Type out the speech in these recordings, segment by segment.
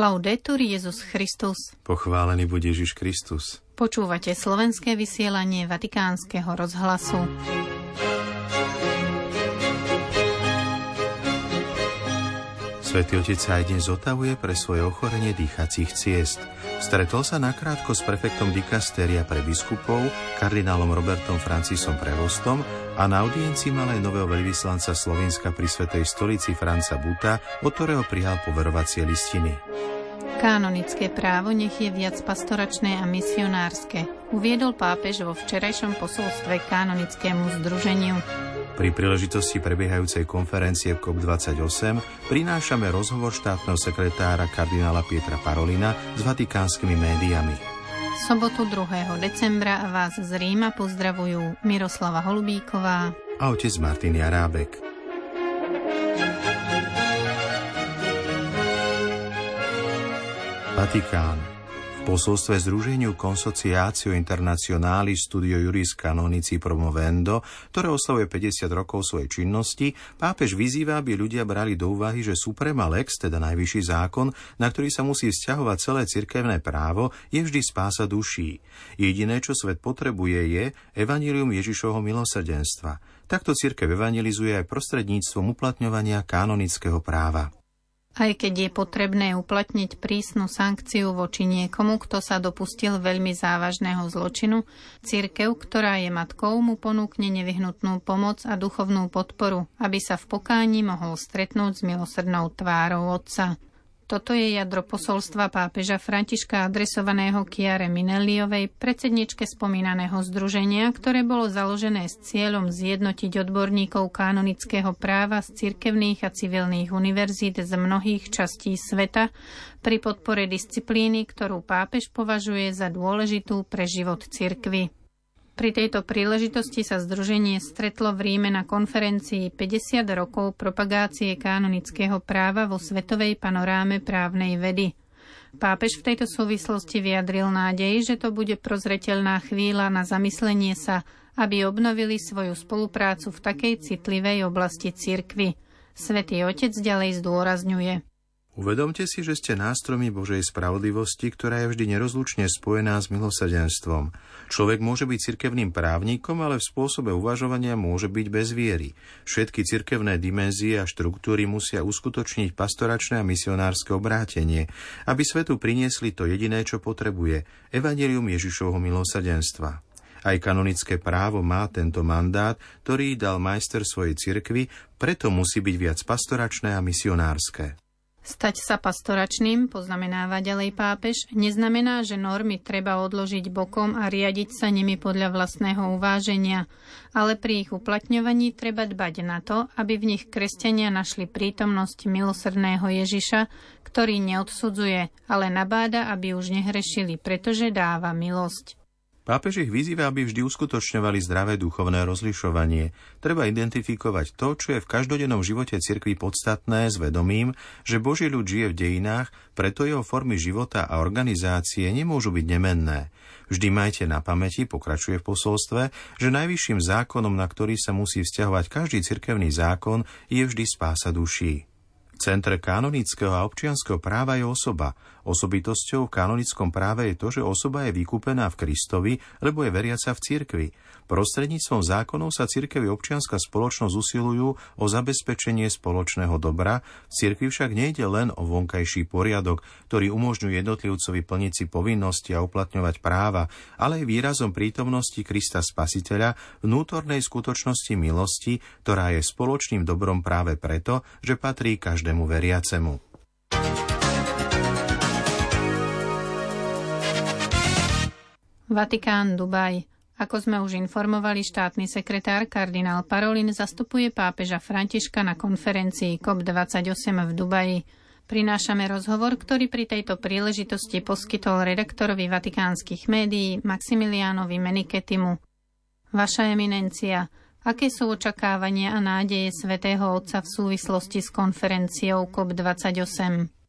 Laudetur Jezus Christus. Pochválený bude Ježiš Kristus. Počúvate slovenské vysielanie Vatikánskeho rozhlasu. Svetý Otec sa aj dnes zotavuje pre svoje ochorenie dýchacích ciest. Stretol sa nakrátko s prefektom dikastéria pre biskupov, kardinálom Robertom Francisom Prevostom a na audiencii mal aj nového veľvyslanca Slovenska pri Svetej stolici Franca Buta, od ktorého prijal poverovacie listiny. Kanonické právo nech je viac pastoračné a misionárske, uviedol pápež vo včerajšom posolstve kanonickému združeniu. Pri príležitosti prebiehajúcej konferencie COP28 prinášame rozhovor štátneho sekretára kardinála Pietra Parolina s vatikánskymi médiami. Sobotu 2. decembra vás z Ríma pozdravujú Miroslava Holubíková a otec Martin Jarábek. Vatikán. Posolstve Združeniu Consociatio Internazionali Studio Juris Canonici Promovendo, ktoré oslavuje 50 rokov svojej činnosti, pápež vyzýva, aby ľudia brali do úvahy, že Suprema Lex, teda najvyšší zákon, na ktorý sa musí vzťahovať celé cirkevné právo, je vždy spása duší. Jediné, čo svet potrebuje, je evanílium Ježišovho milosrdenstva. Takto cirkev evangelizuje aj prostredníctvom uplatňovania kanonického práva. Aj keď je potrebné uplatniť prísnu sankciu voči niekomu, kto sa dopustil veľmi závažného zločinu, cirkev, ktorá je matkou, mu ponúkne nevyhnutnú pomoc a duchovnú podporu, aby sa v pokáni mohol stretnúť s milosrdnou tvárou Otca. Toto je jadro posolstva pápeža Františka adresovaného Kiare Mineliovej, predsedničke spomínaného združenia, ktoré bolo založené s cieľom zjednotiť odborníkov kanonického práva z cirkevných a civilných univerzít z mnohých častí sveta pri podpore disciplíny, ktorú pápež považuje za dôležitú pre život cirkvy. Pri tejto príležitosti sa združenie stretlo v Ríme na konferencii 50 rokov propagácie kanonického práva vo svetovej panoráme právnej vedy. Pápež v tejto súvislosti vyjadril nádej, že to bude prozreteľná chvíľa na zamyslenie sa, aby obnovili svoju spoluprácu v takej citlivej oblasti cirkvy. Svetý Otec ďalej zdôrazňuje. Uvedomte si, že ste nástrojmi Božej spravodlivosti, ktorá je vždy nerozlučne spojená s milosrdenstvom. Človek môže byť cirkevným právnikom, ale v spôsobe uvažovania môže byť bez viery. Všetky cirkevné dimenzie a štruktúry musia uskutočniť pastoračné a misionárske obrátenie, aby svetu priniesli to jediné, čo potrebuje – evanelium Ježišovho milosrdenstva. Aj kanonické právo má tento mandát, ktorý dal majster svojej cirkvi, preto musí byť viac pastoračné a misionárske. Stať sa pastoračným, poznamenáva ďalej pápež, neznamená, že normy treba odložiť bokom a riadiť sa nimi podľa vlastného uváženia, ale pri ich uplatňovaní treba dbať na to, aby v nich kresťania našli prítomnosť milosrdného Ježiša, ktorý neodsudzuje, ale nabáda, aby už nehrešili, pretože dáva milosť. Pápež ich vyzýva, aby vždy uskutočňovali zdravé duchovné rozlišovanie. Treba identifikovať to, čo je v každodennom živote cirkvi podstatné s vedomím, že Boží ľud žije v dejinách, preto jeho formy života a organizácie nemôžu byť nemenné. Vždy majte na pamäti, pokračuje v posolstve, že najvyšším zákonom, na ktorý sa musí vzťahovať každý cirkevný zákon, je vždy spása duší centre kanonického a občianského práva je osoba. Osobitosťou v kanonickom práve je to, že osoba je vykúpená v Kristovi, lebo je veriaca v cirkvi. Prostredníctvom zákonov sa cirkev občianská spoločnosť usilujú o zabezpečenie spoločného dobra, v cirkvi však nejde len o vonkajší poriadok, ktorý umožňuje jednotlivcovi plniť si povinnosti a uplatňovať práva, ale aj výrazom prítomnosti Krista Spasiteľa, vnútornej skutočnosti milosti, ktorá je spoločným dobrom práve preto, že patrí každému veriacemu. Vatikán, Dubaj. Ako sme už informovali, štátny sekretár kardinál Parolin zastupuje pápeža Františka na konferencii COP28 v Dubaji. Prinášame rozhovor, ktorý pri tejto príležitosti poskytol redaktorovi vatikánskych médií Maximiliánovi Meniketimu. Vaša eminencia, aké sú očakávania a nádeje svätého Otca v súvislosti s konferenciou COP28?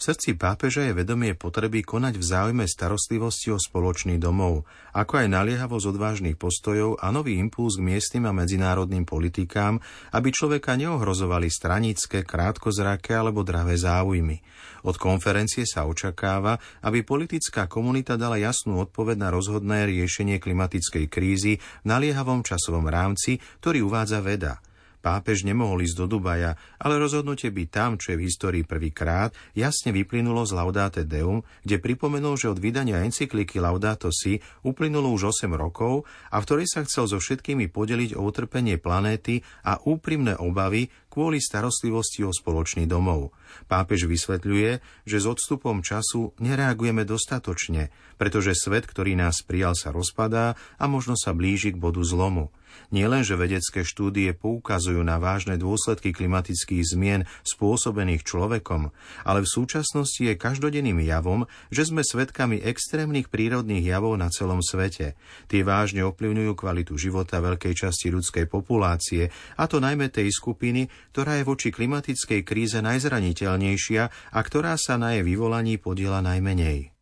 V srdci pápeža je vedomie potreby konať v záujme starostlivosti o spoločný domov, ako aj naliehavosť odvážnych postojov a nový impuls k miestnym a medzinárodným politikám, aby človeka neohrozovali stranické, krátkozraké alebo dravé záujmy. Od konferencie sa očakáva, aby politická komunita dala jasnú odpoveď na rozhodné riešenie klimatickej krízy v naliehavom časovom rámci, ktorý uvádza veda – Pápež nemohol ísť do Dubaja, ale rozhodnutie byť tam, čo je v histórii prvýkrát, jasne vyplynulo z Laudate Deum, kde pripomenul, že od vydania encykliky Laudato Si uplynulo už 8 rokov a v ktorej sa chcel so všetkými podeliť o utrpenie planéty a úprimné obavy kvôli starostlivosti o spoločný domov. Pápež vysvetľuje, že s odstupom času nereagujeme dostatočne, pretože svet, ktorý nás prijal, sa rozpadá a možno sa blíži k bodu zlomu. Nielenže vedecké štúdie poukazujú na vážne dôsledky klimatických zmien spôsobených človekom, ale v súčasnosti je každodenným javom, že sme svedkami extrémnych prírodných javov na celom svete. Tie vážne ovplyvňujú kvalitu života veľkej časti ľudskej populácie, a to najmä tej skupiny, ktorá je voči klimatickej kríze najzraniteľnejšia a ktorá sa na jej vyvolaní podiela najmenej.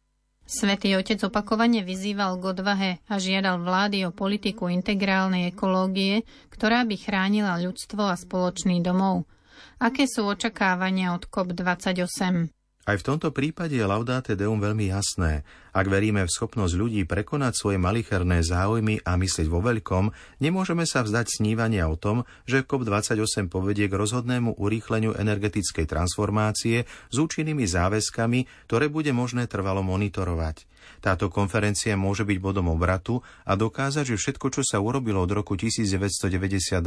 Svetý otec opakovane vyzýval k odvahe a žiadal vlády o politiku integrálnej ekológie, ktorá by chránila ľudstvo a spoločný domov. Aké sú očakávania od COP28? Aj v tomto prípade je Laudate Deum veľmi jasné. Ak veríme v schopnosť ľudí prekonať svoje malicherné záujmy a myslieť vo veľkom, nemôžeme sa vzdať snívania o tom, že COP28 povedie k rozhodnému urýchleniu energetickej transformácie s účinnými záväzkami, ktoré bude možné trvalo monitorovať. Táto konferencia môže byť bodom obratu a dokázať, že všetko, čo sa urobilo od roku 1992,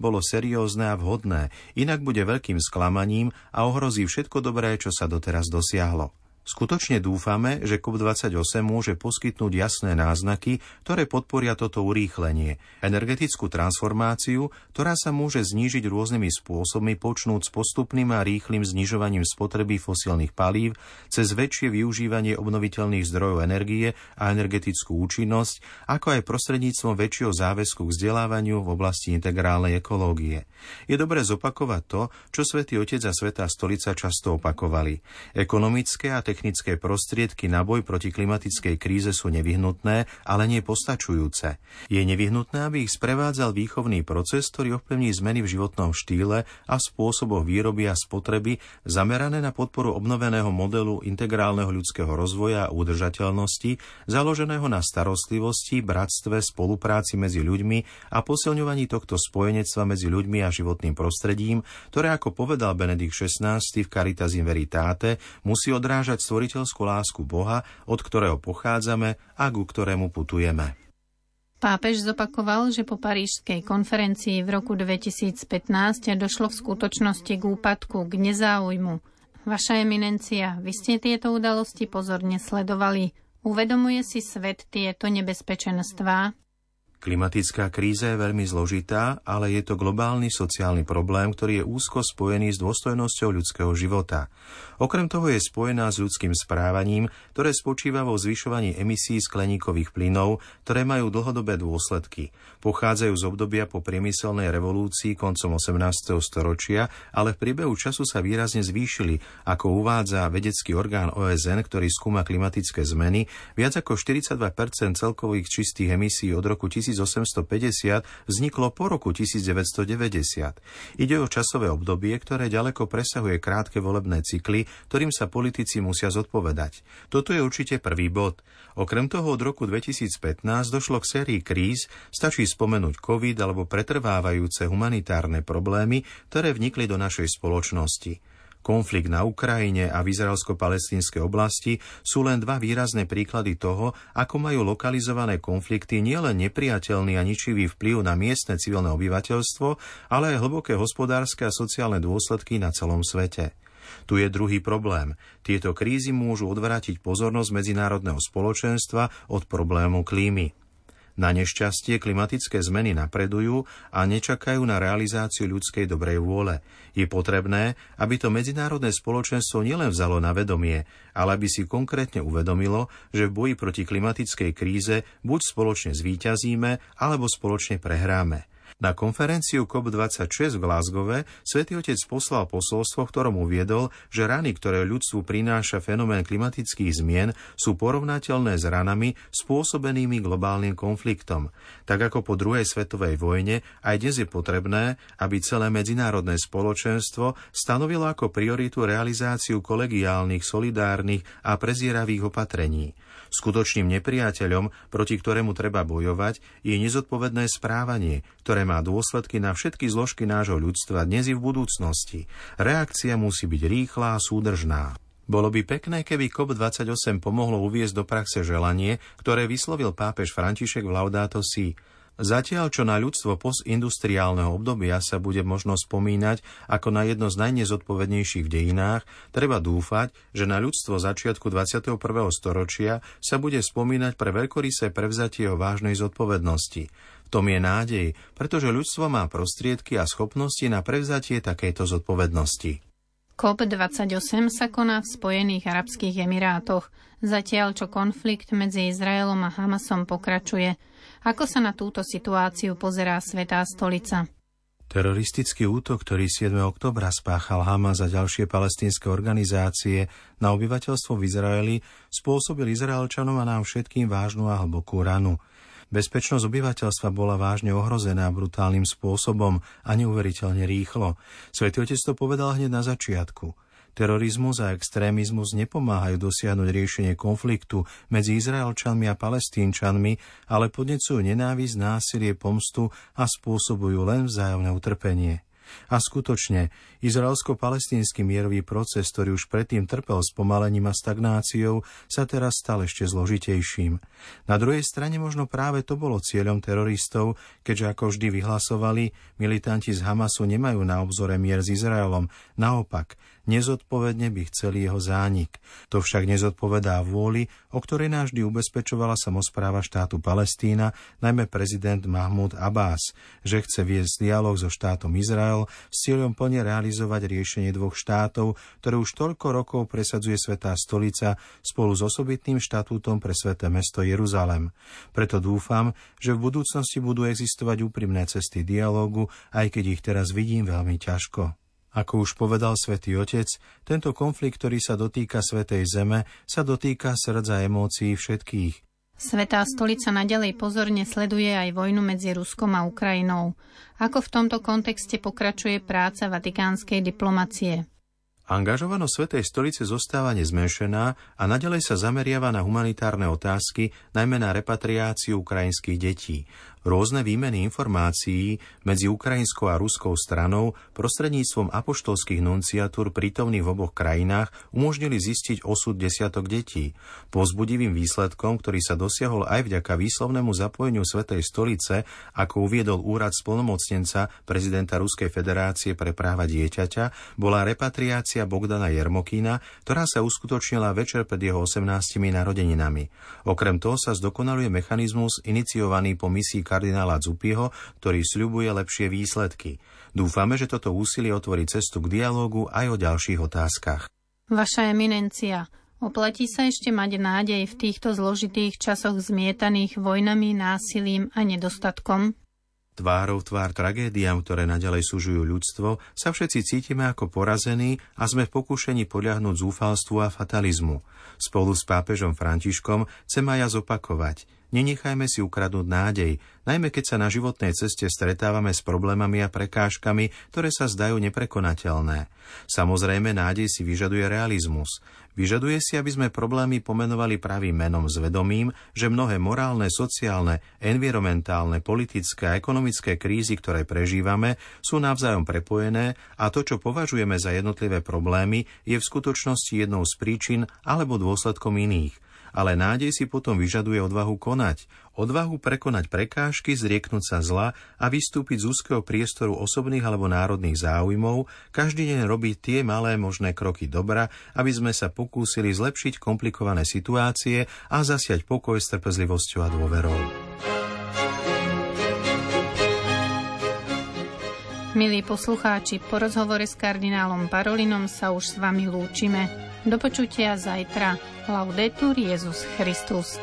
bolo seriózne a vhodné, inak bude veľkým sklamaním a ohrozí všetko dobré, čo sa doteraz dosiahlo. Skutočne dúfame, že COP28 môže poskytnúť jasné náznaky, ktoré podporia toto urýchlenie, energetickú transformáciu, ktorá sa môže znížiť rôznymi spôsobmi počnúť s postupným a rýchlým znižovaním spotreby fosílnych palív cez väčšie využívanie obnoviteľných zdrojov energie a energetickú účinnosť, ako aj prostredníctvom väčšieho záväzku k vzdelávaniu v oblasti integrálnej ekológie. Je dobré zopakovať to, čo svätý Otec a Svetá stolica často opakovali. Ekonomické a technické prostriedky na boj proti klimatickej kríze sú nevyhnutné, ale nie postačujúce. Je nevyhnutné, aby ich sprevádzal výchovný proces, ktorý ovplyvní zmeny v životnom štýle a spôsoboch výroby a spotreby zamerané na podporu obnoveného modelu integrálneho ľudského rozvoja a udržateľnosti, založeného na starostlivosti, bratstve, spolupráci medzi ľuďmi a posilňovaní tohto spojenectva medzi ľuďmi a životným prostredím, ktoré, ako povedal Benedikt XVI v Caritas in Veritate, musí odrážať stvoriteľskú lásku Boha, od ktorého pochádzame a ku ktorému putujeme. Pápež zopakoval, že po parížskej konferencii v roku 2015 došlo v skutočnosti k úpadku, k nezáujmu. Vaša eminencia, vy ste tieto udalosti pozorne sledovali. Uvedomuje si svet tieto nebezpečenstvá? Klimatická kríza je veľmi zložitá, ale je to globálny sociálny problém, ktorý je úzko spojený s dôstojnosťou ľudského života. Okrem toho je spojená s ľudským správaním, ktoré spočíva vo zvyšovaní emisí skleníkových plynov, ktoré majú dlhodobé dôsledky. Pochádzajú z obdobia po priemyselnej revolúcii koncom 18. storočia, ale v priebehu času sa výrazne zvýšili, ako uvádza vedecký orgán OSN, ktorý skúma klimatické zmeny, viac ako 42% celkových čistých emisí od roku 1000 1850 vzniklo po roku 1990. Ide o časové obdobie, ktoré ďaleko presahuje krátke volebné cykly, ktorým sa politici musia zodpovedať. Toto je určite prvý bod. Okrem toho od roku 2015 došlo k sérii kríz, stačí spomenúť COVID alebo pretrvávajúce humanitárne problémy, ktoré vnikli do našej spoločnosti. Konflikt na Ukrajine a v izraelsko-palestínskej oblasti sú len dva výrazné príklady toho, ako majú lokalizované konflikty nielen nepriateľný a ničivý vplyv na miestne civilné obyvateľstvo, ale aj hlboké hospodárske a sociálne dôsledky na celom svete. Tu je druhý problém. Tieto krízy môžu odvrátiť pozornosť medzinárodného spoločenstva od problému klímy. Na nešťastie klimatické zmeny napredujú a nečakajú na realizáciu ľudskej dobrej vôle. Je potrebné, aby to medzinárodné spoločenstvo nielen vzalo na vedomie, ale aby si konkrétne uvedomilo, že v boji proti klimatickej kríze buď spoločne zvíťazíme, alebo spoločne prehráme. Na konferenciu COP26 v Glasgowe svätý Otec poslal posolstvo, v ktorom uviedol, že rany, ktoré ľudstvu prináša fenomén klimatických zmien, sú porovnateľné s ranami spôsobenými globálnym konfliktom. Tak ako po druhej svetovej vojne, aj dnes je potrebné, aby celé medzinárodné spoločenstvo stanovilo ako prioritu realizáciu kolegiálnych, solidárnych a prezieravých opatrení. Skutočným nepriateľom, proti ktorému treba bojovať, je nezodpovedné správanie, ktoré má dôsledky na všetky zložky nášho ľudstva dnes i v budúcnosti. Reakcia musí byť rýchla a súdržná. Bolo by pekné, keby COP28 pomohlo uviezť do praxe želanie, ktoré vyslovil pápež František v Laudato Si. Zatiaľ, čo na ľudstvo postindustriálneho obdobia sa bude možno spomínať ako na jedno z najnezodpovednejších v dejinách, treba dúfať, že na ľudstvo začiatku 21. storočia sa bude spomínať pre veľkorysé prevzatie o vážnej zodpovednosti. V tom je nádej, pretože ľudstvo má prostriedky a schopnosti na prevzatie takejto zodpovednosti. COP28 sa koná v Spojených Arabských Emirátoch, zatiaľ čo konflikt medzi Izraelom a Hamasom pokračuje – ako sa na túto situáciu pozerá Svetá stolica? Teroristický útok, ktorý 7. oktobra spáchal Hamas a ďalšie palestínske organizácie na obyvateľstvo v Izraeli, spôsobil Izraelčanom a nám všetkým vážnu a hlbokú ranu. Bezpečnosť obyvateľstva bola vážne ohrozená brutálnym spôsobom a neuveriteľne rýchlo. Svetý otec to povedal hneď na začiatku. Terorizmus a extrémizmus nepomáhajú dosiahnuť riešenie konfliktu medzi Izraelčanmi a Palestínčanmi, ale podnecujú nenávisť, násilie, pomstu a spôsobujú len vzájomné utrpenie. A skutočne, izraelsko-palestínsky mierový proces, ktorý už predtým trpel spomalením a stagnáciou, sa teraz stal ešte zložitejším. Na druhej strane možno práve to bolo cieľom teroristov, keďže ako vždy vyhlasovali, militanti z Hamasu nemajú na obzore mier s Izraelom. Naopak, Nezodpovedne by chceli jeho zánik. To však nezodpovedá vôli, o ktorej nás vždy ubezpečovala samozpráva štátu Palestína, najmä prezident Mahmud Abbas, že chce viesť dialog so štátom Izrael s cieľom plne realizovať riešenie dvoch štátov, ktoré už toľko rokov presadzuje Svetá stolica spolu s osobitným štatútom pre sveté mesto Jeruzalem. Preto dúfam, že v budúcnosti budú existovať úprimné cesty dialógu, aj keď ich teraz vidím veľmi ťažko. Ako už povedal svätý Otec, tento konflikt, ktorý sa dotýka Svetej Zeme, sa dotýka srdca emócií všetkých. Svetá stolica nadalej pozorne sleduje aj vojnu medzi Ruskom a Ukrajinou. Ako v tomto kontexte pokračuje práca vatikánskej diplomacie? Angažovanosť Svetej stolice zostáva nezmenšená a nadalej sa zameriava na humanitárne otázky, najmä na repatriáciu ukrajinských detí. Rôzne výmeny informácií medzi ukrajinskou a ruskou stranou prostredníctvom apoštolských nunciatúr prítomných v oboch krajinách umožnili zistiť osud desiatok detí. Pozbudivým výsledkom, ktorý sa dosiahol aj vďaka výslovnému zapojeniu Svetej stolice, ako uviedol úrad splnomocnenca prezidenta Ruskej federácie pre práva dieťaťa, bola repatriácia Bogdana Jermokína, ktorá sa uskutočnila večer pred jeho 18 narodeninami. Okrem toho sa zdokonaluje mechanizmus iniciovaný po misii kardinála Zupiho, ktorý sľubuje lepšie výsledky. Dúfame, že toto úsilie otvorí cestu k dialógu aj o ďalších otázkach. Vaša eminencia, oplatí sa ešte mať nádej v týchto zložitých časoch zmietaných vojnami, násilím a nedostatkom? Tvárov tvár tragédiám, ktoré nadalej súžujú ľudstvo, sa všetci cítime ako porazení a sme v pokušení podľahnúť zúfalstvu a fatalizmu. Spolu s pápežom Františkom chcem aj ja zopakovať. Nenechajme si ukradnúť nádej, najmä keď sa na životnej ceste stretávame s problémami a prekážkami, ktoré sa zdajú neprekonateľné. Samozrejme, nádej si vyžaduje realizmus. Vyžaduje si, aby sme problémy pomenovali pravým menom s vedomím, že mnohé morálne, sociálne, environmentálne, politické a ekonomické krízy, ktoré prežívame, sú navzájom prepojené a to, čo považujeme za jednotlivé problémy, je v skutočnosti jednou z príčin alebo dôsledkom iných ale nádej si potom vyžaduje odvahu konať, odvahu prekonať prekážky, zrieknúť sa zla a vystúpiť z úzkeho priestoru osobných alebo národných záujmov, každý deň robiť tie malé možné kroky dobra, aby sme sa pokúsili zlepšiť komplikované situácie a zasiať pokoj s trpezlivosťou a dôverou. Milí poslucháči, po rozhovore s kardinálom Parolinom sa už s vami lúčime. Do počutia zajtra. Laudetur Jezus Christus.